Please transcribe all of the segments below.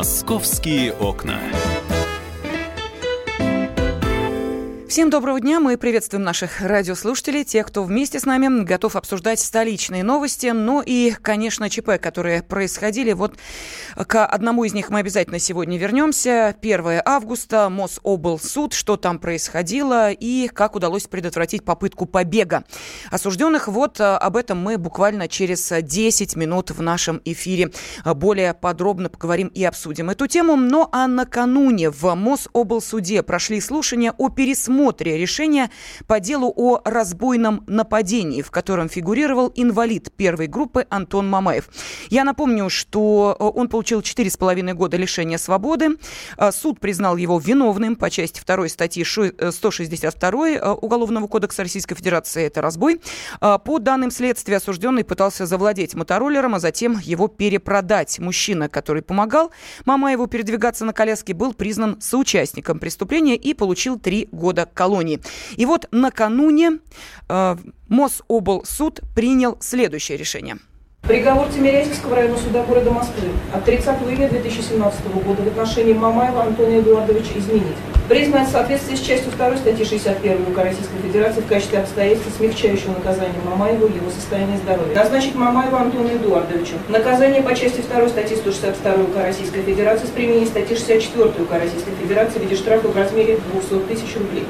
Московские окна. Всем доброго дня. Мы приветствуем наших радиослушателей, тех, кто вместе с нами готов обсуждать столичные новости, ну и, конечно, ЧП, которые происходили. Вот к одному из них мы обязательно сегодня вернемся. 1 августа, Мособлсуд, что там происходило и как удалось предотвратить попытку побега осужденных. Вот а, об этом мы буквально через 10 минут в нашем эфире более подробно поговорим и обсудим эту тему. Ну а накануне в Мособлсуде прошли слушания о пересмотре пересмотре решения по делу о разбойном нападении, в котором фигурировал инвалид первой группы Антон Мамаев. Я напомню, что э, он получил 4,5 года лишения свободы. Э, суд признал его виновным по части 2 статьи 162 э, Уголовного кодекса Российской Федерации. Это разбой. По данным следствия, осужденный пытался завладеть мотороллером, а затем его перепродать. Мужчина, который помогал Мамаеву передвигаться на коляске, был признан соучастником преступления и получил 3 года колонии. И вот накануне э, Мособлсуд принял следующее решение. Приговор Тимирязевского района суда города Москвы от 30 июня 2017 года в отношении Мамаева Антония Эдуардовича изменить. Признать в соответствии с частью 2 статьи 61 УК Российской Федерации в качестве обстоятельства, смягчающего наказание Мамаеву его состояние здоровья. Назначить Мамаева Антония Эдуардовича. Наказание по части 2 статьи 162 УК Российской Федерации с применением статьи 64 УК Российской Федерации в виде штрафа в размере 200 тысяч рублей.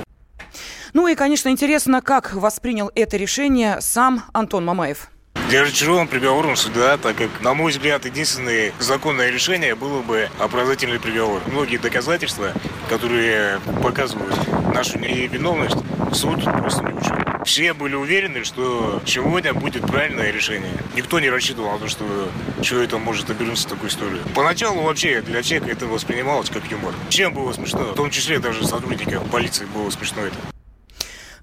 Ну и, конечно, интересно, как воспринял это решение сам Антон Мамаев. Я разочарован приговором суда, так как, на мой взгляд, единственное законное решение было бы оправдательный приговор. Многие доказательства, которые показывают нашу невиновность, суд просто не учел. Все были уверены, что сегодня будет правильное решение. Никто не рассчитывал на то, что что это может обернуться в такую историю. Поначалу вообще для всех это воспринималось как юмор. Чем было смешно? В том числе даже сотрудникам полиции было смешно это.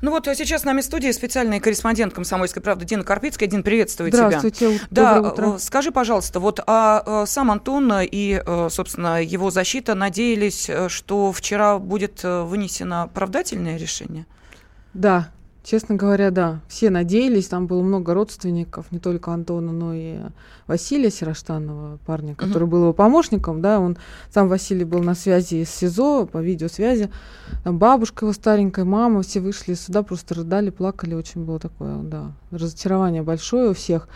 Ну вот сейчас с нами в студии специальный корреспондент «Комсомольской правды» Дина Карпицкая. Дин, приветствую Здравствуйте, тебя. Здравствуйте, да, утро. Э, скажи, пожалуйста, вот а, э, сам Антон и, э, собственно, его защита надеялись, что вчера будет вынесено оправдательное решение? Да, Честно говоря, да. Все надеялись, там было много родственников, не только Антона, но и Василия Сироштанова, парня, который uh-huh. был его помощником, да, он, сам Василий был на связи с СИЗО, по видеосвязи, там бабушка его старенькая, мама, все вышли сюда, просто рыдали, плакали, очень было такое, да, разочарование большое у всех.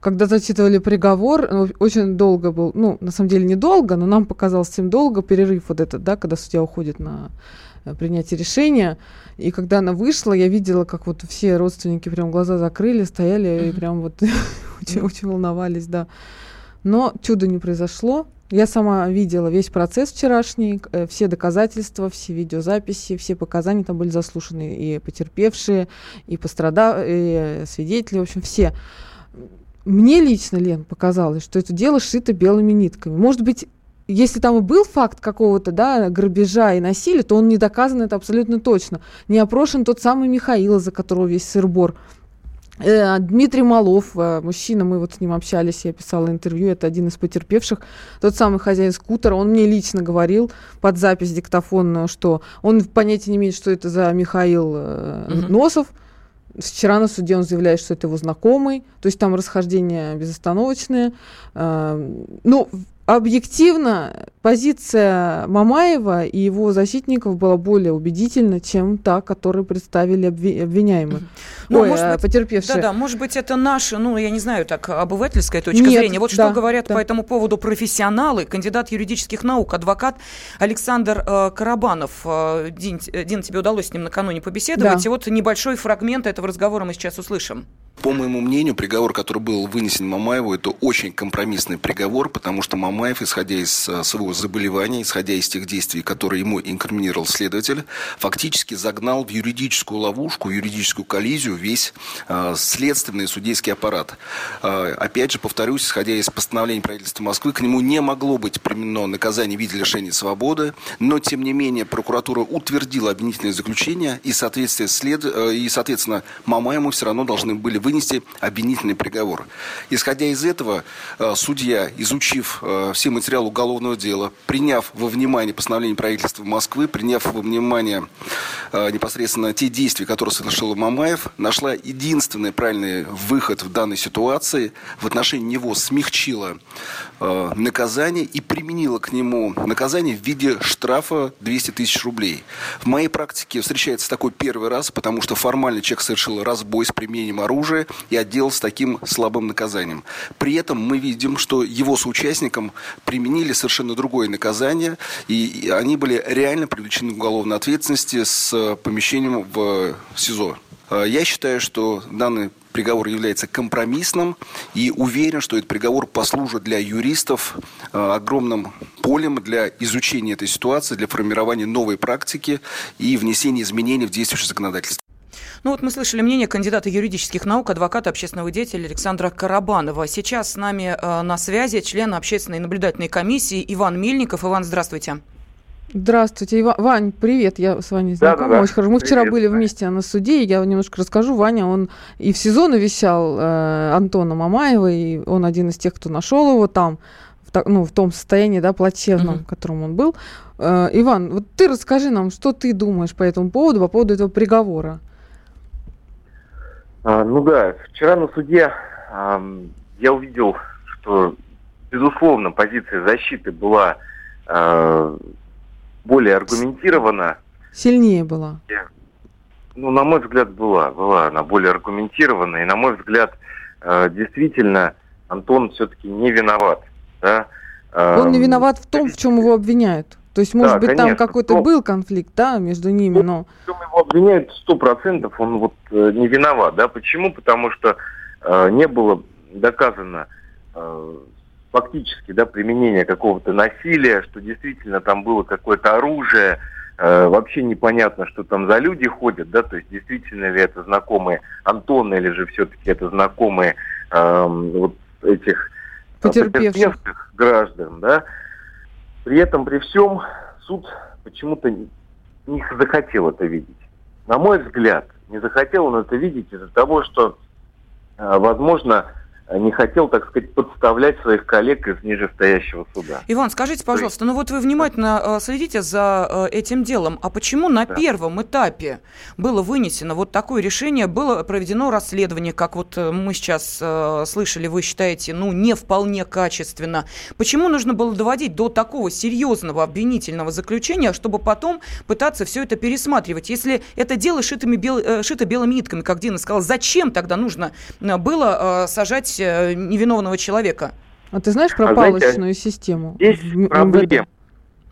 Когда зачитывали приговор, ну, очень долго был, ну, на самом деле недолго, но нам показалось всем долго перерыв вот этот, да, когда судья уходит на принятия решения. И когда она вышла, я видела, как вот все родственники прям глаза закрыли, стояли mm-hmm. и прям вот очень, очень волновались, да. Но чудо не произошло. Я сама видела весь процесс вчерашний, э, все доказательства, все видеозаписи, все показания там были заслушаны, и потерпевшие, и пострадавшие, и свидетели, в общем, все. Мне лично, Лен, показалось, что это дело шито белыми нитками. Может быть, если там и был факт какого-то, да, грабежа и насилия, то он не доказан, это абсолютно точно. Не опрошен тот самый Михаил, за которого весь сырбор. Э, Дмитрий Малов, э, мужчина, мы вот с ним общались, я писала интервью, это один из потерпевших, тот самый хозяин скутера, он мне лично говорил под запись диктофонную, что он понятия не имеет, что это за Михаил uh-huh. Носов, Вчера на суде он заявляет, что это его знакомый, то есть там расхождения безостановочные. Ну, объективно позиция Мамаева и его защитников была более убедительна, чем та, которую представили обви- обвиняемые. Ну, Ой, может быть, потерпевшие. Да, да, может быть, это наша, ну, я не знаю, так, обывательская точка Нет, зрения. Вот да, что говорят да. по этому поводу профессионалы, кандидат юридических наук, адвокат Александр э, Карабанов. Э, Дин, Дин, тебе удалось с ним накануне побеседовать. Да. И вот небольшой фрагмент этого разговора мы сейчас услышим. По моему мнению, приговор, который был вынесен Мамаеву, это очень компромиссный приговор, потому что Мамаев, исходя из э, своего заболевания, исходя из тех действий, которые ему инкриминировал следователь, фактически загнал в юридическую ловушку, юридическую коллизию весь э, следственный судейский аппарат. Э, опять же, повторюсь, исходя из постановления правительства Москвы, к нему не могло быть применено наказание в виде лишения свободы, но, тем не менее, прокуратура утвердила обвинительное заключение, и, соответственно, след... э, и, соответственно Мамаеву все равно должны были вынести обвинительный приговор. Исходя из этого, э, судья, изучив э, все материалы уголовного дела, приняв во внимание постановление правительства Москвы, приняв во внимание э, непосредственно те действия, которые совершил Мамаев, нашла единственный правильный выход в данной ситуации, в отношении него смягчила наказание и применила к нему наказание в виде штрафа 200 тысяч рублей. В моей практике встречается такой первый раз, потому что формально человек совершил разбой с применением оружия и отделался таким слабым наказанием. При этом мы видим, что его соучастникам применили совершенно другое наказание, и они были реально привлечены к уголовной ответственности с помещением в СИЗО. Э, я считаю, что данный приговор является компромиссным и уверен, что этот приговор послужит для юристов э, огромным полем для изучения этой ситуации, для формирования новой практики и внесения изменений в действующее законодательство. Ну вот мы слышали мнение кандидата юридических наук, адвоката, общественного деятеля Александра Карабанова. Сейчас с нами э, на связи член общественной наблюдательной комиссии Иван Мельников. Иван, здравствуйте. Здравствуйте, Ива... Вань, привет, я с вами знакома, да, да, очень хорошо. Мы привет, вчера были вместе на суде, я немножко расскажу. Ваня, он и в сезон вещал э, Антона Мамаева, и он один из тех, кто нашел его там, в, ну, в том состоянии, да, плачевном, mm-hmm. в котором он был. Э, Иван, вот ты расскажи нам, что ты думаешь по этому поводу, по поводу этого приговора. А, ну да, вчера на суде а, я увидел, что, безусловно, позиция защиты была а, более аргументирована. Сильнее была. Ну, на мой взгляд, была. Была она более аргументирована. И, на мой взгляд, а, действительно, Антон все-таки не виноват. Да? Он не виноват в том, в чем его обвиняют. То есть, может да, быть, конечно, там какой-то был конфликт, да, между ними, но... Его обвиняют сто процентов, он вот э, не виноват, да, почему? Потому что э, не было доказано э, фактически, да, применение какого-то насилия, что действительно там было какое-то оружие, э, вообще непонятно, что там за люди ходят, да, то есть действительно ли это знакомые Антона или же все-таки это знакомые э, вот этих э, потерпевших граждан, да, при этом, при всем, суд почему-то не захотел это видеть. На мой взгляд, не захотел он это видеть из-за того, что, э, возможно, не хотел, так сказать, подставлять своих коллег из нижестоящего суда. Иван, скажите, пожалуйста, ну вот вы внимательно э, следите за э, этим делом, а почему на да. первом этапе было вынесено вот такое решение, было проведено расследование, как вот э, мы сейчас э, слышали, вы считаете, ну, не вполне качественно. Почему нужно было доводить до такого серьезного обвинительного заключения, чтобы потом пытаться все это пересматривать? Если это дело шитыми бел, э, шито белыми нитками, как Дина сказала, зачем тогда нужно было э, сажать судить э, невиновного человека. А ты знаешь про а палочную знаете, систему? Здесь проблема.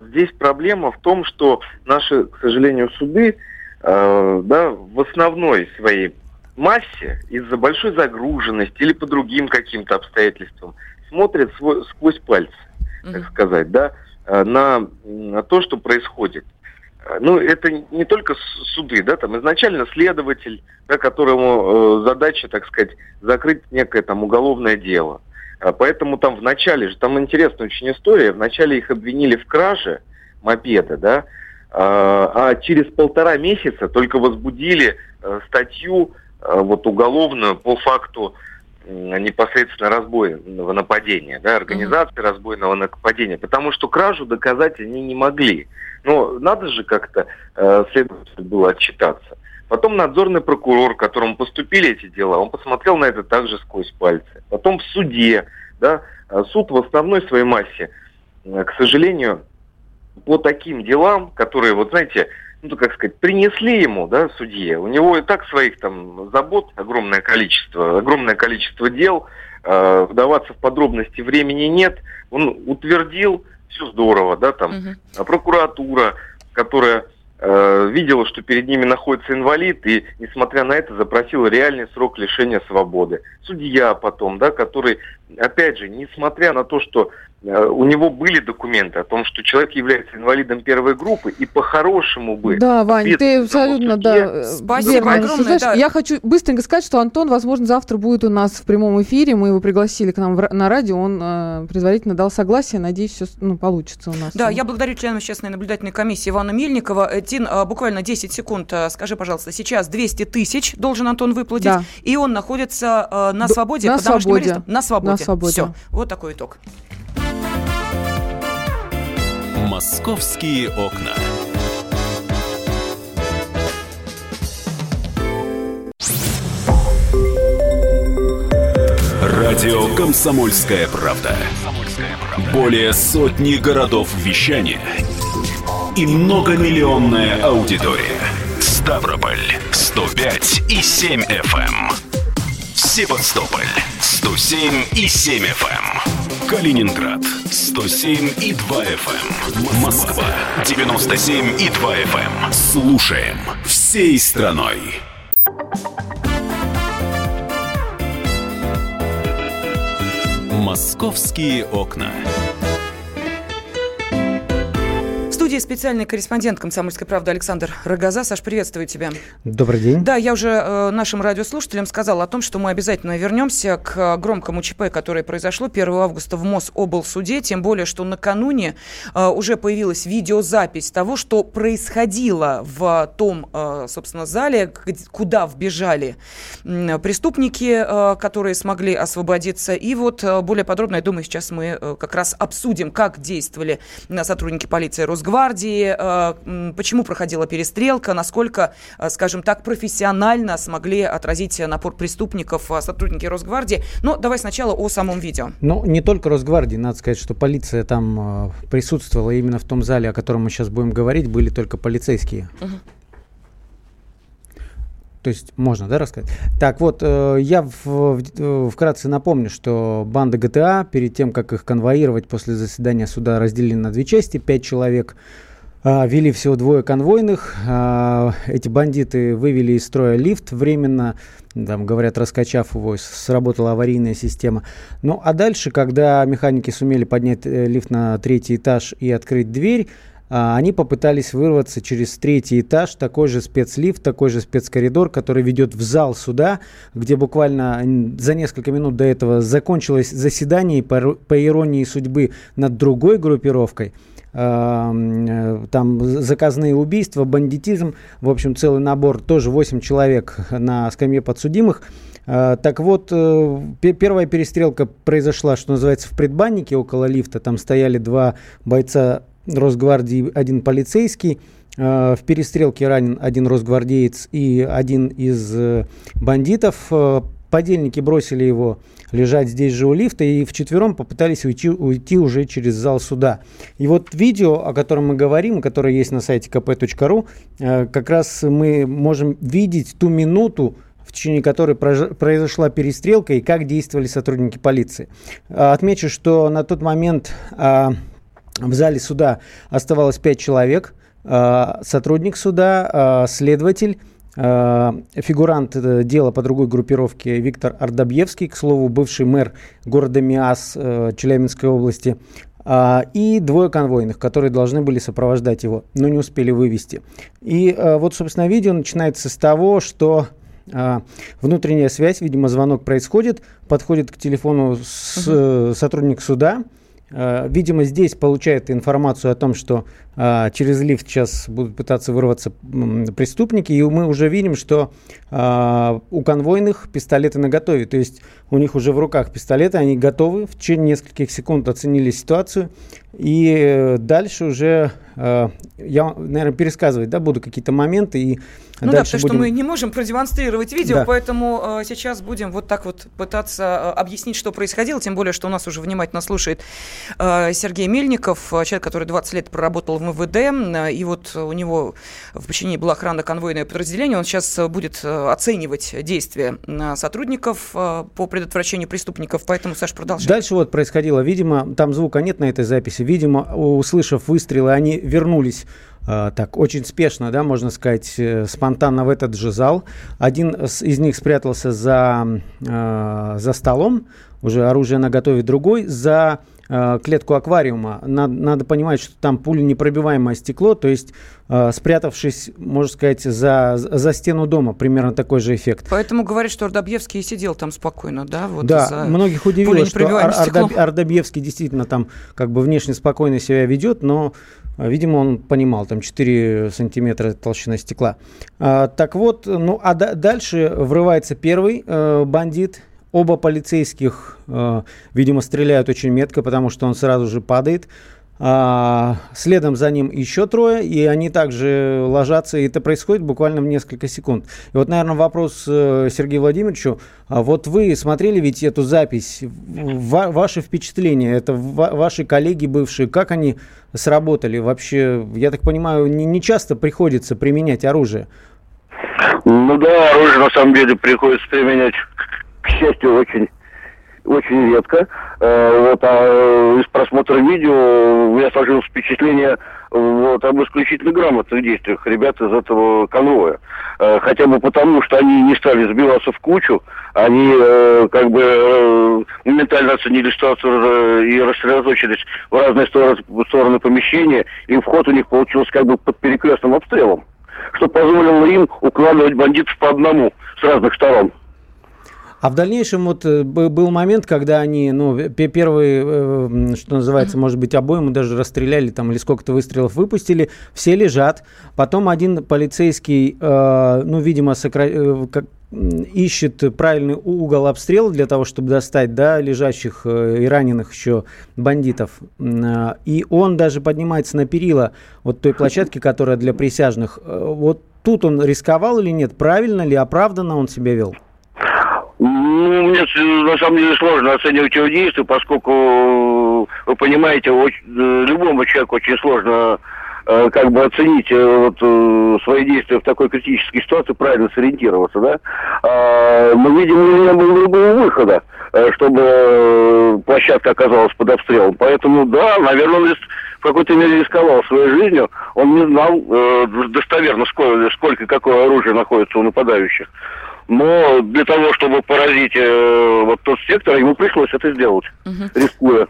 Здесь проблема в том, что наши, к сожалению, суды э, да, в основной своей массе из-за большой загруженности или по другим каким-то обстоятельствам смотрят свой, сквозь пальцы, так mm-hmm. сказать, да, э, на, на то, что происходит. Ну, это не только суды, да, там изначально следователь, да, которому э, задача, так сказать, закрыть некое там уголовное дело. А поэтому там в начале же, там интересная очень история, вначале их обвинили в краже мопеда, да, а, а через полтора месяца только возбудили э, статью э, вот уголовную по факту непосредственно разбойного нападения, да, организации mm-hmm. разбойного нападения, потому что кражу доказать они не могли. Но надо же как-то э, следователю было отчитаться. Потом надзорный прокурор, которому поступили эти дела, он посмотрел на это также сквозь пальцы. Потом в суде, да, э, суд в основной своей массе, э, к сожалению, по таким делам, которые, вот знаете, ну, как сказать, принесли ему, да, судье, у него и так своих там забот огромное количество, огромное количество дел, э, вдаваться в подробности времени нет, он утвердил, все здорово, да, там, угу. а прокуратура, которая э, видела, что перед ними находится инвалид, и, несмотря на это, запросила реальный срок лишения свободы. Судья потом, да, который, опять же, несмотря на то, что у него были документы о том, что человек является инвалидом первой группы, и по-хорошему бы... Да, Вань, ты абсолютно, да, Спасибо верно огромное, да. Я хочу быстренько сказать, что Антон, возможно, завтра будет у нас в прямом эфире, мы его пригласили к нам в, на радио, он э, предварительно дал согласие, надеюсь, все ну, получится у нас. Да, я благодарю членов общественной наблюдательной комиссии Ивана Мельникова. Э, Тин, э, буквально 10 секунд, скажи, пожалуйста, сейчас 200 тысяч должен Антон выплатить, да. и он находится на свободе на свободе. На свободе. На свободе. Все, вот такой итог. Московские окна. Радио Комсомольская правда". Более сотни городов вещания и многомиллионная аудитория. Ставрополь 105 и 7 FM. Эм. Севастополь 107 и 7 FM. Калининград 107 и 2 FM. Эм. Москва 97 и 2 FM. Эм. Слушаем всей страной. Московские окна студии специальный корреспондент «Комсомольской правды» Александр Рогоза. Саш, приветствую тебя. Добрый день. Да, я уже э, нашим радиослушателям сказала о том, что мы обязательно вернемся к громкому ЧП, которое произошло 1 августа в Мособлсуде, тем более, что накануне э, уже появилась видеозапись того, что происходило в том, э, собственно, зале, куда вбежали преступники, э, которые смогли освободиться. И вот э, более подробно, я думаю, сейчас мы э, как раз обсудим, как действовали э, сотрудники полиции Росгвардии, Росгвардии, э, почему проходила перестрелка, насколько, э, скажем так, профессионально смогли отразить напор преступников э, сотрудники Росгвардии. Но давай сначала о самом видео. Ну, не только Росгвардии, надо сказать, что полиция там присутствовала именно в том зале, о котором мы сейчас будем говорить, были только полицейские. Угу. То есть можно, да, рассказать? Так вот, я в, вкратце напомню, что банда ГТА, перед тем, как их конвоировать после заседания суда, разделили на две части, пять человек. А, вели всего двое конвойных. А, эти бандиты вывели из строя лифт временно, там, говорят, раскачав его, сработала аварийная система. Ну, а дальше, когда механики сумели поднять э, лифт на третий этаж и открыть дверь, они попытались вырваться через третий этаж, такой же спецлифт, такой же спецкоридор, который ведет в зал суда, где буквально за несколько минут до этого закончилось заседание, по, по иронии судьбы, над другой группировкой а, э, там заказные убийства, бандитизм, в общем, целый набор, тоже 8 человек на скамье подсудимых. А, так вот, э, первая перестрелка произошла, что называется, в предбаннике около лифта. Там стояли два бойца Росгвардии один полицейский. Э, в перестрелке ранен один росгвардеец и один из э, бандитов. Э, подельники бросили его лежать здесь же у лифта и вчетвером попытались уйти, уйти уже через зал суда. И вот видео, о котором мы говорим, которое есть на сайте kp.ru, как раз мы можем видеть ту минуту, в течение которой произошла перестрелка и как действовали сотрудники полиции. Отмечу, что на тот момент а, в зале суда оставалось пять человек. А, сотрудник суда, а, следователь, а, фигурант э, дела по другой группировке Виктор Ардабьевский, к слову, бывший мэр города Миас э, Челябинской области, и двое конвойных, которые должны были сопровождать его, но не успели вывести. И вот, собственно, видео начинается с того, что внутренняя связь, видимо, звонок происходит, подходит к телефону с, угу. сотрудник суда, Э, видимо, здесь получает информацию о том, что а, через лифт сейчас будут пытаться вырваться преступники, и мы уже видим, что а, у конвойных пистолеты наготове, то есть у них уже в руках пистолеты, они готовы, в течение нескольких секунд оценили ситуацию, и э, дальше уже а, я, наверное, пересказывать, да, буду какие-то моменты и ну да, потому будем... что мы не можем продемонстрировать видео, да. поэтому э, сейчас будем вот так вот пытаться э, объяснить, что происходило, тем более, что у нас уже внимательно слушает э, Сергей Мельников, э, человек, который 20 лет проработал в МВД, э, и вот у него в подчинении было охрана конвойное подразделение, он сейчас будет э, оценивать действия сотрудников э, по предотвращению преступников, поэтому, Саша, продолжай. Дальше вот происходило, видимо, там звука нет на этой записи, видимо, услышав выстрелы, они вернулись Э, так очень спешно, да, можно сказать, э, спонтанно в этот же зал. Один из них спрятался за, э, за столом, уже оружие на готове, другой за э, клетку аквариума. Надо, надо понимать, что там пуленепробиваемое стекло, то есть э, спрятавшись, можно сказать, за, за стену дома, примерно такой же эффект. Поэтому говорят, что Ардабьевский сидел там спокойно, да? Вот да, многих удивило, что Ар- Ардабьевский действительно там как бы внешне спокойно себя ведет, но Видимо, он понимал, там 4 сантиметра толщина стекла. А, так вот, ну а да, дальше врывается первый э, бандит, Оба полицейских, э, видимо, стреляют очень метко, потому что он сразу же падает. А, следом за ним еще трое, и они также ложатся, и это происходит буквально в несколько секунд. И вот, наверное, вопрос э, Сергею Владимировичу. А вот вы смотрели ведь эту запись, ва- ваши впечатления, это ва- ваши коллеги бывшие, как они сработали вообще? Я так понимаю, не, не часто приходится применять оружие. Ну да, оружие на самом деле приходится применять к счастью, очень очень редко. Э, вот, а э, из просмотра видео у меня сложилось впечатление вот, об исключительно грамотных действиях ребят из этого конвоя. Э, хотя бы потому, что они не стали сбиваться в кучу, они как бы моментально оценили ситуацию и рассредоточились в разные стороны, стороны помещения, и вход у них получился как бы под перекрестным обстрелом, что позволило им укладывать бандитов по одному с разных сторон. А в дальнейшем вот э, был момент, когда они, ну, первые, э, что называется, может быть, обойму даже расстреляли там или сколько-то выстрелов выпустили, все лежат. Потом один полицейский, э, ну, видимо, сокра... ищет правильный угол обстрела для того, чтобы достать, да, лежащих и раненых еще бандитов. И он даже поднимается на перила вот той площадки, которая для присяжных. Вот тут он рисковал или нет? Правильно ли, оправданно он себя вел? Ну, мне на самом деле сложно оценивать его действия, поскольку, вы понимаете, очень, э, любому человеку очень сложно э, как бы оценить э, вот, свои действия в такой критической ситуации, правильно сориентироваться, да. А, мы видим, не было другого выхода, чтобы площадка оказалась под обстрелом. Поэтому, да, наверное, он в какой-то мере рисковал своей жизнью. Он не знал достоверно, сколько, сколько какое оружие находится у нападающих. Но для того, чтобы поразить э, вот тот сектор, ему пришлось это сделать, угу. рискуя.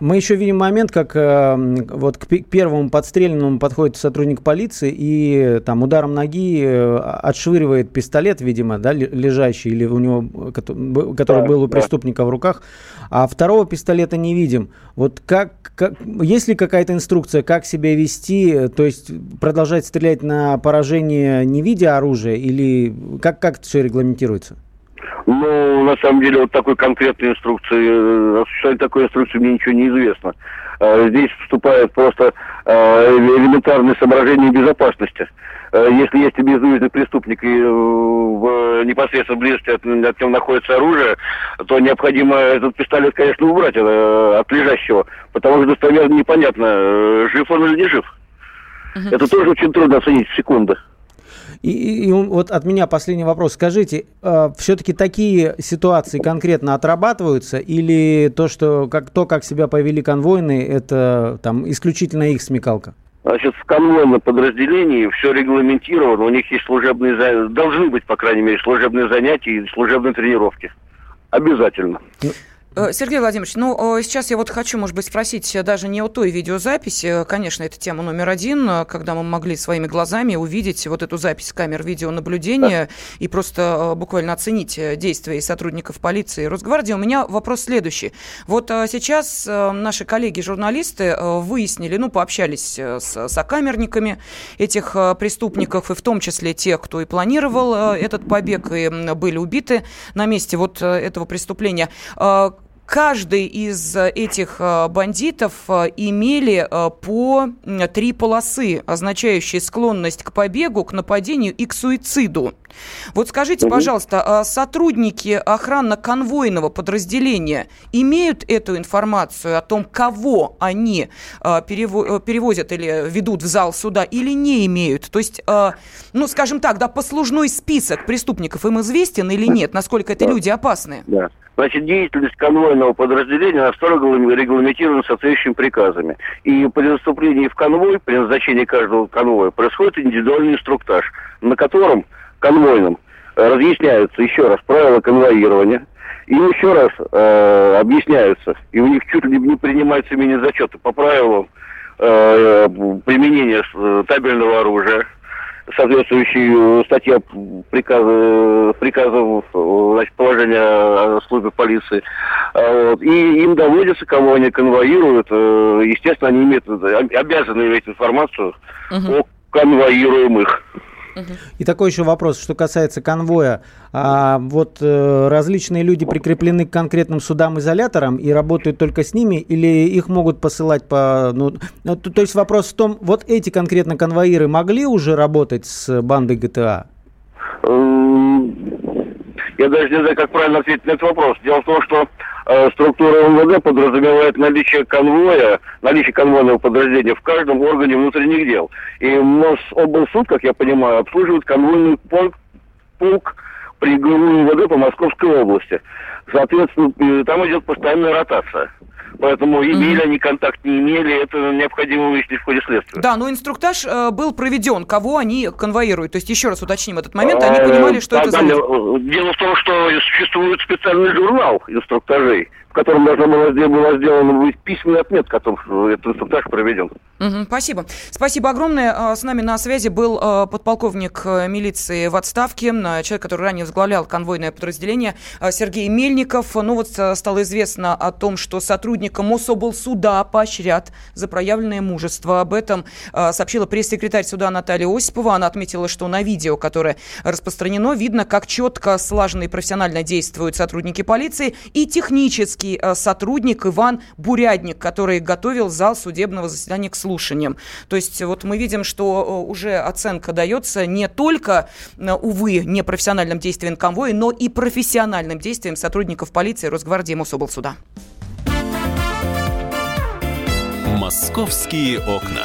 Мы еще видим момент, как э, вот к первому подстреленному подходит сотрудник полиции и там ударом ноги э, отшвыривает пистолет, видимо, да, лежащий или у него, который, который да, был у преступника да. в руках, а второго пистолета не видим. Вот как, как есть ли какая-то инструкция, как себя вести, то есть продолжать стрелять на поражение, не видя оружия, или как как это все регламентируется? Ну, на самом деле, вот такой конкретной инструкции, о существовании такой инструкции мне ничего не известно. А, здесь вступает просто а, элементарные соображения безопасности. А, если есть обязуемый преступник и э, в непосредственной близости от, от него находится оружие, то необходимо этот пистолет, конечно, убрать э, от лежащего, потому что достоверно непонятно, э, жив он или не жив. Это тоже очень трудно оценить в секунды. И, и, вот от меня последний вопрос. Скажите, э, все-таки такие ситуации конкретно отрабатываются или то, что как то, как себя повели конвойные, это там исключительно их смекалка? Значит, в конвойном подразделении все регламентировано, у них есть служебные, должны быть, по крайней мере, служебные занятия и служебные тренировки. Обязательно. Э, Сергей Владимирович, ну, э, сейчас я вот хочу, может быть, спросить даже не о той видеозаписи. Конечно, это тема номер один, э, когда мы могли своими глазами увидеть вот эту запись камер видеонаблюдения и просто буквально оценить действия сотрудников полиции и Росгвардии. У меня вопрос следующий. Вот сейчас наши коллеги-журналисты выяснили, ну, пообщались с сокамерниками этих преступников, и в том числе тех, кто и планировал этот побег, и были убиты на месте вот этого преступления каждый из э, этих э, бандитов э, имели по три полосы, означающие склонность к побегу, к нападению и к суициду. Вот скажите, пожалуйста, а сотрудники охранно-конвойного подразделения имеют эту информацию о том, кого они перевозят или ведут в зал суда, или не имеют? То есть, ну, скажем так, да, послужной список преступников им известен или нет? Насколько это люди опасные? Да. Значит, деятельность конвойного подразделения она строго регламентирована соответствующими приказами. И при наступлении в конвой, при назначении каждого конвоя, происходит индивидуальный инструктаж, на котором конвойным разъясняются еще раз правила конвоирования, им еще раз э, объясняются, и у них чуть ли не принимаются мини-зачеты по правилам э, применения э, табельного оружия, соответствующие статья приказа, приказов значит, положения о службе полиции. А вот. И им доводится, кого они конвоируют. Э, естественно, они имеют, обязаны иметь информацию угу. о конвоируемых. И такой еще вопрос, что касается конвоя. А, вот э, различные люди прикреплены к конкретным судам-изоляторам и работают только с ними, или их могут посылать по... Ну, ну то, то есть вопрос в том, вот эти конкретно конвоиры могли уже работать с бандой ГТА? Я даже не знаю, как правильно ответить на этот вопрос. Дело в том, что э, структура МВД подразумевает наличие конвоя, наличие конвойного подразделения в каждом органе внутренних дел. И Мособлсуд, как я понимаю, обслуживает конвойный полк, полк при ГУ МВД по Московской области. Соответственно, э, там идет постоянная ротация. Поэтому имели они контакт, не имели, это необходимо выяснить в ходе следствия. Да, но инструктаж э, был проведен, кого они конвоируют. То есть еще раз уточним этот момент, они понимали, что это за... Дело в том, что существует специальный журнал инструктажей в котором должна была, была сделана быть письменный отмет, который этот инструктаж проведен. Угу, спасибо. Спасибо огромное. А, с нами на связи был а, подполковник э, милиции в отставке, человек, который ранее возглавлял конвойное подразделение, а, Сергей Мельников. Ну вот стало известно о том, что сотрудника Мособлсуда поощрят за проявленное мужество. Об этом сообщила пресс-секретарь суда Наталья Осипова. Она отметила, что на видео, которое распространено, видно, как четко, слаженно и профессионально действуют сотрудники полиции и технически полицейский э, сотрудник Иван Бурядник, который готовил зал судебного заседания к слушаниям. То есть вот мы видим, что э, уже оценка дается не только, э, увы, непрофессиональным действиям конвоя, но и профессиональным действиям сотрудников полиции, Росгвардии и Мособлсуда. «Московские окна».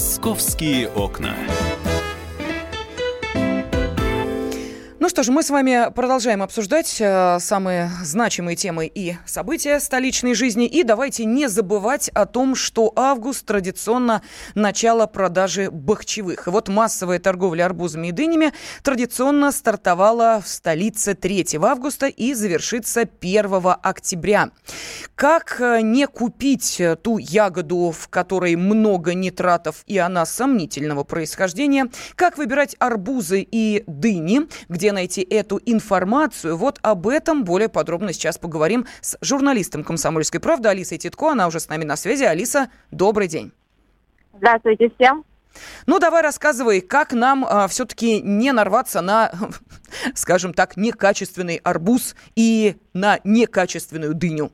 «Московские окна». Ну что ж, мы с вами продолжаем обсуждать э, самые значимые темы и события столичной жизни. И давайте не забывать о том, что август традиционно начало продажи бахчевых. И вот массовая торговля арбузами и дынями традиционно стартовала в столице 3 августа и завершится 1 октября. Как э, не купить ту ягоду, в которой много нитратов и она сомнительного происхождения? Как выбирать арбузы и дыни, где найти эту информацию? Вот об этом более подробно сейчас поговорим с журналистом «Комсомольской правды» Алисой Титко. Она уже с нами на связи. Алиса, добрый день. Здравствуйте всем. Ну, давай рассказывай, как нам а, все-таки не нарваться на, скажем так, некачественный арбуз и на некачественную дыню.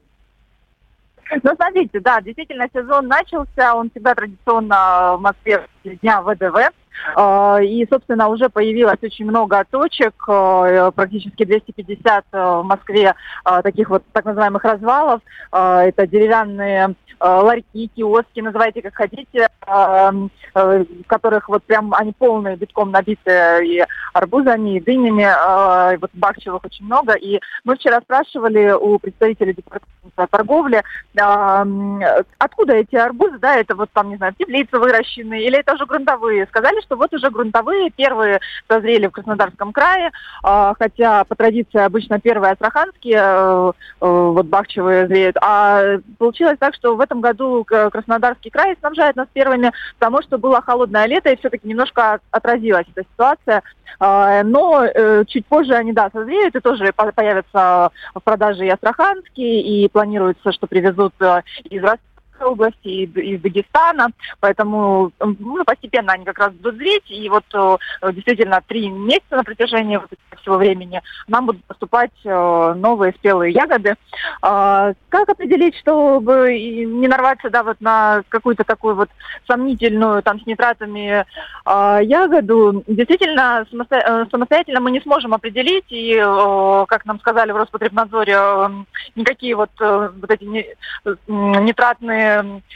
Ну, смотрите, да, действительно, сезон начался, он всегда традиционно в Москве дня ВДВ. А, и, собственно, уже появилось очень много точек, а, практически 250 в Москве таких вот так называемых развалов. Это деревянные ларьки, киоски, называйте как хотите, в которых вот прям они полные, битком набиты и арбузами, и дынями, вот бахчевых очень много. И мы вчера спрашивали у представителей департамента торговли, откуда эти арбузы, да, это вот там, не знаю, теплицы выращенные, или это уже грунтовые. Сказали, что вот уже грунтовые первые созрели в Краснодарском крае, а, хотя по традиции обычно первые астраханские э, э, вот бахчевые зреют. А получилось так, что в этом году Краснодарский край снабжает нас первыми, потому что было холодное лето, и все-таки немножко отразилась эта ситуация. А, но э, чуть позже они, да, созреют и тоже появятся в продаже и астраханские, и планируется, что привезут из Ростова Московской области, и из Дагестана, поэтому ну, постепенно они как раз будут зреть, и вот действительно три месяца на протяжении вот всего времени нам будут поступать новые спелые ягоды. А, как определить, чтобы не нарваться да, вот на какую-то такую вот сомнительную там с нитратами а, ягоду? Действительно, самостоятельно мы не сможем определить, и, как нам сказали в Роспотребнадзоре, никакие вот, э, вот эти нитратные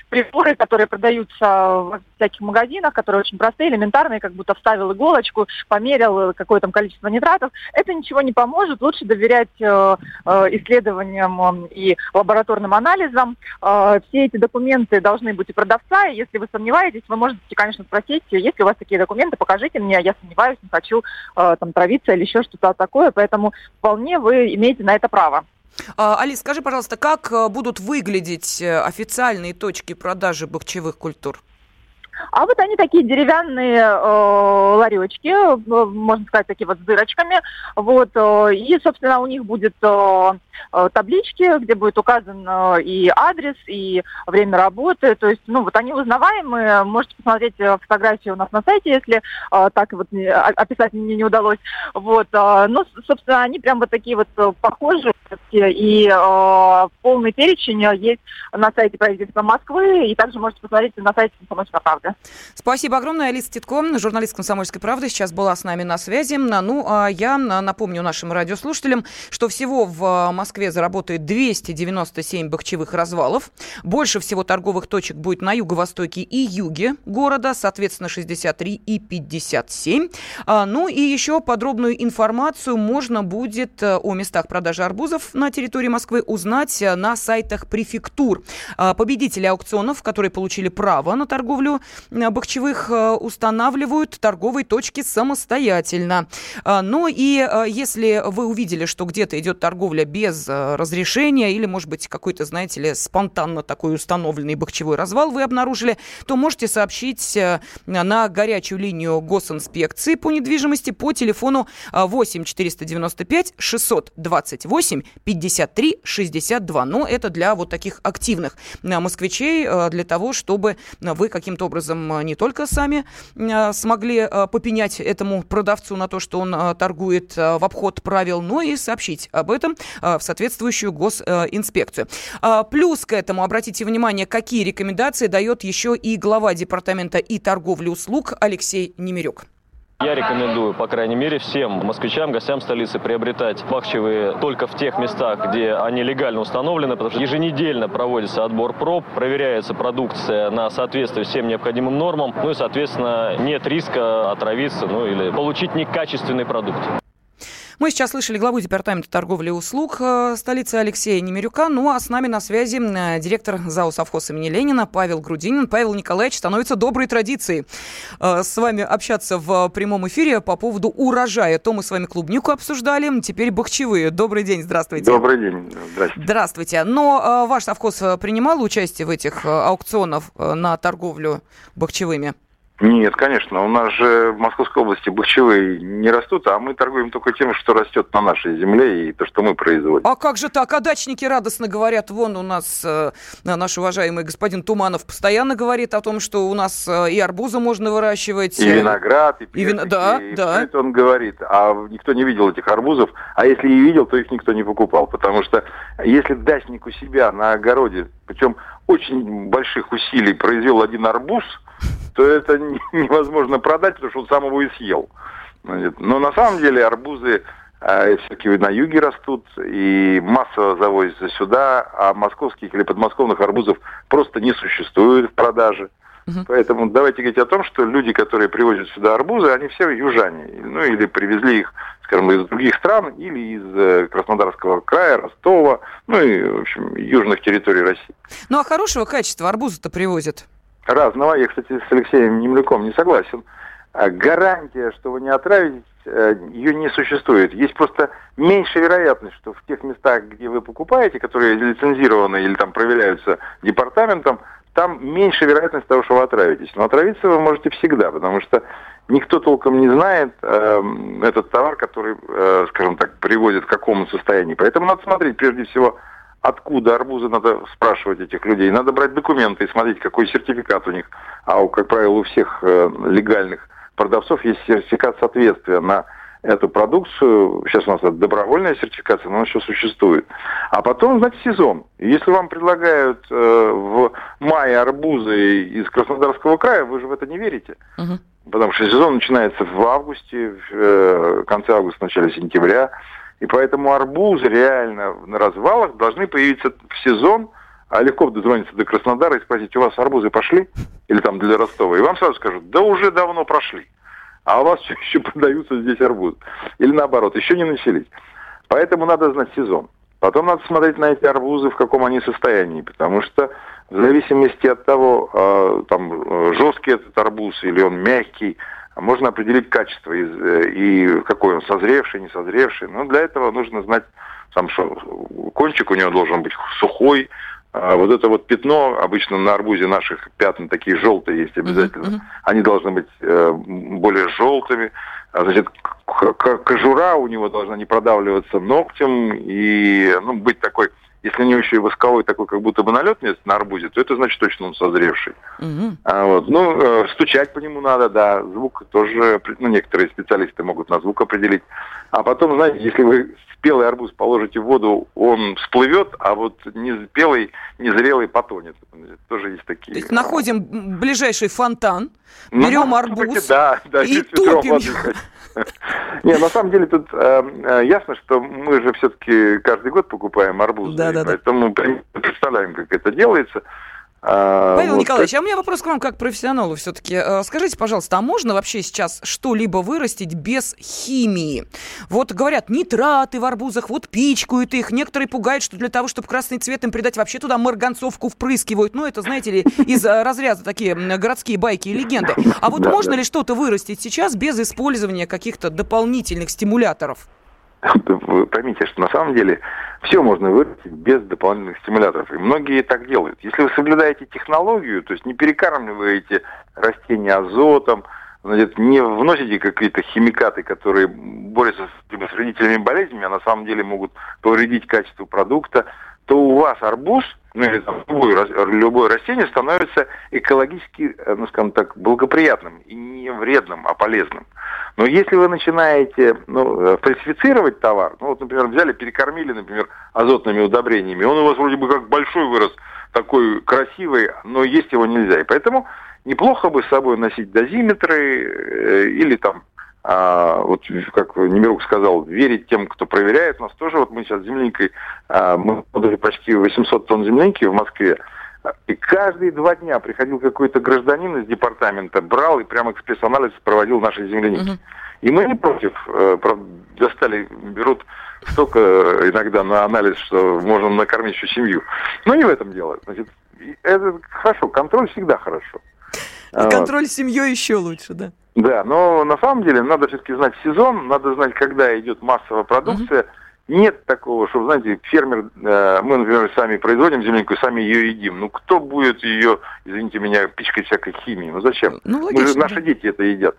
приборы, которые продаются в всяких магазинах, которые очень простые, элементарные, как будто вставил иголочку, померил какое там количество нитратов, это ничего не поможет. Лучше доверять э, э, исследованиям и лабораторным анализам. Все эти документы должны быть у продавца, и если вы сомневаетесь, вы можете, конечно, спросить, есть ли у вас такие документы, покажите мне, я сомневаюсь, не хочу там травиться или еще что-то такое, поэтому вполне вы имеете на это право. А, Алис, скажи, пожалуйста, как э, будут выглядеть э, официальные точки продажи бахчевых культур? А вот они такие деревянные э, ларечки, э, можно сказать, такие вот с дырочками. Вот, э, и, собственно, у них будет э, э, таблички, где будет указан э, и адрес, и время работы. То есть, ну, вот они узнаваемые. Можете посмотреть э, фотографии у нас на сайте, если э, так вот описать мне не удалось. Вот, э, ну, собственно, они прям вот такие вот похожие. И э, полный перечень есть на сайте правительства Москвы, и также можете посмотреть на сайте «Комсомольской правды». Спасибо огромное. Алиса Титко, журналист «Комсомольской правды», сейчас была с нами на связи. Ну, а я напомню нашим радиослушателям, что всего в Москве заработает 297 бахчевых развалов. Больше всего торговых точек будет на юго-востоке и юге города, соответственно, 63 и 57. А, ну и еще подробную информацию можно будет э, о местах продажи арбузов на территории Москвы узнать э, на сайтах префектур. А, победители аукционов, которые получили право на торговлю бахчевых э, устанавливают торговые точки самостоятельно. Э, но и если вы увидели, что где-то идет торговля без разрешения или, может быть, какой-то, знаете ли, спонтанно такой установленный бахчевой развал вы обнаружили, то можете сообщить на горячую линию госинспекции по недвижимости по телефону 8 495 628 53 62. Но это для вот таких активных москвичей, для того, чтобы вы каким-то образом образом э, не только сами э, смогли э, попенять этому продавцу на то, что он торгует в обход правил, но и сообщить об этом в соответствующую госинспекцию. Плюс к этому обратите внимание, какие рекомендации дает еще и глава департамента и торговли услуг Алексей Немирюк. Я рекомендую, по крайней мере, всем москвичам, гостям столицы приобретать бахчевые только в тех местах, где они легально установлены, потому что еженедельно проводится отбор проб, проверяется продукция на соответствие всем необходимым нормам, ну и, соответственно, нет риска отравиться, ну или получить некачественный продукт. Мы сейчас слышали главу Департамента торговли и услуг э, столицы Алексея Немирюка. Ну а с нами на связи э, директор ЗАО «Совхоз имени Ленина» Павел Грудинин. Павел Николаевич, становится доброй традицией э, с вами общаться в прямом эфире по поводу урожая. То мы с вами клубнику обсуждали, теперь бахчевые. Добрый день, здравствуйте. Добрый день, здравствуйте. Здравствуйте. Но ваш совхоз принимал участие в этих аукционах на торговлю бахчевыми? Нет, конечно. У нас же в Московской области бахчевые не растут, а мы торгуем только тем, что растет на нашей земле и то, что мы производим. А как же так? А дачники радостно говорят, вон у нас э, наш уважаемый господин Туманов постоянно говорит о том, что у нас э, и арбузы можно выращивать. И виноград, и персики, и вин... Да, и да. Это он говорит. А никто не видел этих арбузов. А если и видел, то их никто не покупал. Потому что если дачник у себя на огороде, причем очень больших усилий произвел один арбуз – то это невозможно продать, потому что он сам его и съел. Но на самом деле арбузы э, все-таки на юге растут и массово завозятся сюда, а московских или подмосковных арбузов просто не существует в продаже. Угу. Поэтому давайте говорить о том, что люди, которые привозят сюда арбузы, они все южане. Ну или привезли их, скажем, из других стран, или из э, Краснодарского края, Ростова, ну и, в общем, южных территорий России. Ну а хорошего качества арбузы-то привозят? Разного. Я, кстати, с Алексеем Немляком не согласен. А гарантия, что вы не отравитесь, э, ее не существует. Есть просто меньшая вероятность, что в тех местах, где вы покупаете, которые лицензированы или там проверяются департаментом, там меньше вероятность того, что вы отравитесь. Но отравиться вы можете всегда, потому что никто толком не знает э, этот товар, который, э, скажем так, приводит к какому состоянию. Поэтому надо смотреть прежде всего откуда арбузы, надо спрашивать этих людей. Надо брать документы и смотреть, какой сертификат у них. А, как правило, у всех э, легальных продавцов есть сертификат соответствия на эту продукцию. Сейчас у нас это добровольная сертификация, но она еще существует. А потом, значит, сезон. Если вам предлагают э, в мае арбузы из Краснодарского края, вы же в это не верите. Uh-huh. Потому что сезон начинается в августе, в э, конце августа, начале сентября. И поэтому арбузы реально на развалах должны появиться в сезон, а легко дозвониться до Краснодара и спросить, у вас арбузы пошли? Или там для Ростова. И вам сразу скажут, да уже давно прошли а у вас все еще продаются здесь арбузы. Или наоборот, еще не начались. Поэтому надо знать сезон. Потом надо смотреть на эти арбузы, в каком они состоянии, потому что в зависимости от того, э, там жесткий этот арбуз или он мягкий, можно определить качество и, э, и какой он созревший, не созревший. Но для этого нужно знать, сам, что кончик у него должен быть сухой, а вот это вот пятно, обычно на арбузе наших пятна такие желтые есть обязательно, uh-huh. они должны быть э, более желтыми. А, значит, кожура у него должна не продавливаться ногтем и ну, быть такой, если не еще и восковой такой, как будто бы налет есть на арбузе, то это значит точно он созревший. Uh-huh. А, вот. Ну, э, стучать по нему надо, да, звук тоже, ну, некоторые специалисты могут на звук определить. А потом, знаете, если вы спелый арбуз положите в воду, он всплывет, а вот не спелый, незрелый потонет. Тоже есть такие. То есть находим ближайший фонтан, ну, берем арбуз да, да, и топим Не, на самом деле тут э, э, ясно, что мы же все-таки каждый год покупаем арбузы, да, да, поэтому да. представляем, как это делается. А, Павел вот Николаевич, как... а у меня вопрос к вам как профессионалу все-таки. Э, скажите, пожалуйста, а можно вообще сейчас что-либо вырастить без химии? Вот говорят, нитраты в арбузах, вот пичкают их. Некоторые пугают, что для того, чтобы красный цвет им придать, вообще туда марганцовку впрыскивают. Ну, это, знаете ли, из э, разряда такие городские байки и легенды. А вот да, можно да. ли что-то вырастить сейчас без использования каких-то дополнительных стимуляторов? Вы поймите, что на самом деле все можно вырастить без дополнительных стимуляторов. И многие так делают. Если вы соблюдаете технологию, то есть не перекармливаете растения азотом, не вносите какие-то химикаты, которые борются с, родителями болезнями, а на самом деле могут повредить качество продукта, то у вас арбуз, ну или там, любое, любое растение становится экологически, э, ну скажем так, благоприятным и не вредным, а полезным. Но если вы начинаете ну, э, фальсифицировать товар, ну вот, например, взяли, перекормили, например, азотными удобрениями, он у вас вроде бы как большой вырос, такой красивый, но есть его нельзя. И поэтому неплохо бы с собой носить дозиметры э, или там а, вот как Немирук сказал, верить тем, кто проверяет. У нас тоже, вот мы сейчас земляникой, а, мы подали почти 800 тонн земляники в Москве, и каждые два дня приходил какой-то гражданин из департамента, брал и прямо экспресс-анализ проводил наши земляники. Угу. И мы не против, э, правда, достали, берут столько иногда на анализ, что можно накормить всю семью. Но не в этом дело. Значит, это хорошо, контроль всегда хорошо. Контроль вот. семьей еще лучше, да? Да, но на самом деле надо все-таки знать сезон, надо знать, когда идет массовая продукция. Угу. Нет такого, что, знаете, фермер, э, мы, например, сами производим землянику, сами ее едим. Ну, кто будет ее, извините меня, пичкать всякой химией? Ну, зачем? Ну, логично, Мы же, наши да. дети это едят.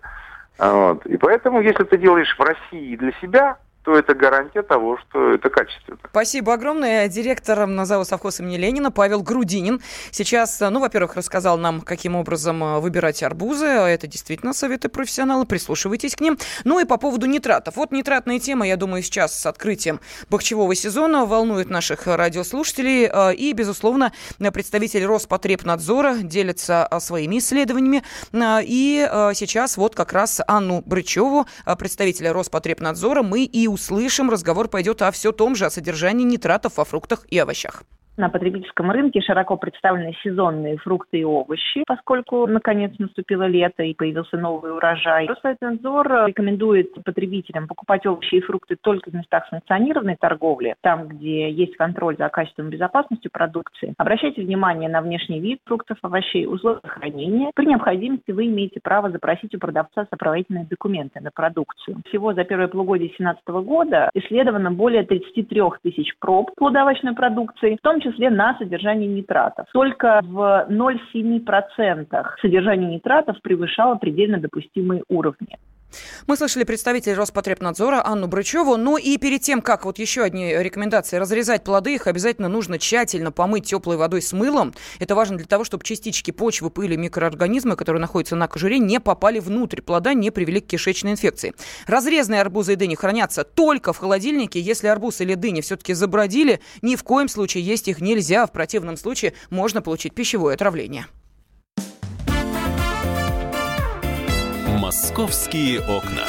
Вот. И поэтому, если ты делаешь в России для себя, то это гарантия того, что это качественно. Спасибо огромное. Директор назову совхоз имени Ленина Павел Грудинин сейчас, ну, во-первых, рассказал нам, каким образом э, выбирать арбузы. Это действительно советы профессионала. Прислушивайтесь к ним. Ну и по поводу нитратов. Вот нитратная тема, я думаю, сейчас с открытием бахчевого сезона волнует наших радиослушателей. Э, и, безусловно, представитель Роспотребнадзора делится э, своими исследованиями. И сейчас вот как раз Анну Брычеву, представителя Роспотребнадзора, мы и услышим. Разговор пойдет о все том же, о содержании нитратов во фруктах и овощах. На потребительском рынке широко представлены сезонные фрукты и овощи, поскольку наконец наступило лето и появился новый урожай. Роспотребнадзор рекомендует потребителям покупать овощи и фрукты только в местах санкционированной торговли, там, где есть контроль за качеством и безопасностью продукции. Обращайте внимание на внешний вид фруктов, овощей, условия хранения. При необходимости вы имеете право запросить у продавца сопроводительные документы на продукцию. Всего за первое полугодие 2017 года исследовано более 33 тысяч проб плодовочной продукции, в том числе на содержание нитратов. Только в 0,7% содержание нитратов превышало предельно допустимые уровни. Мы слышали представителя Роспотребнадзора Анну Брычеву. Ну и перед тем, как вот еще одни рекомендации разрезать плоды, их обязательно нужно тщательно помыть теплой водой с мылом. Это важно для того, чтобы частички почвы, пыли, микроорганизмы, которые находятся на кожуре, не попали внутрь плода, не привели к кишечной инфекции. Разрезанные арбузы и дыни хранятся только в холодильнике. Если арбуз или дыни все-таки забродили, ни в коем случае есть их нельзя. В противном случае можно получить пищевое отравление. «Московские окна».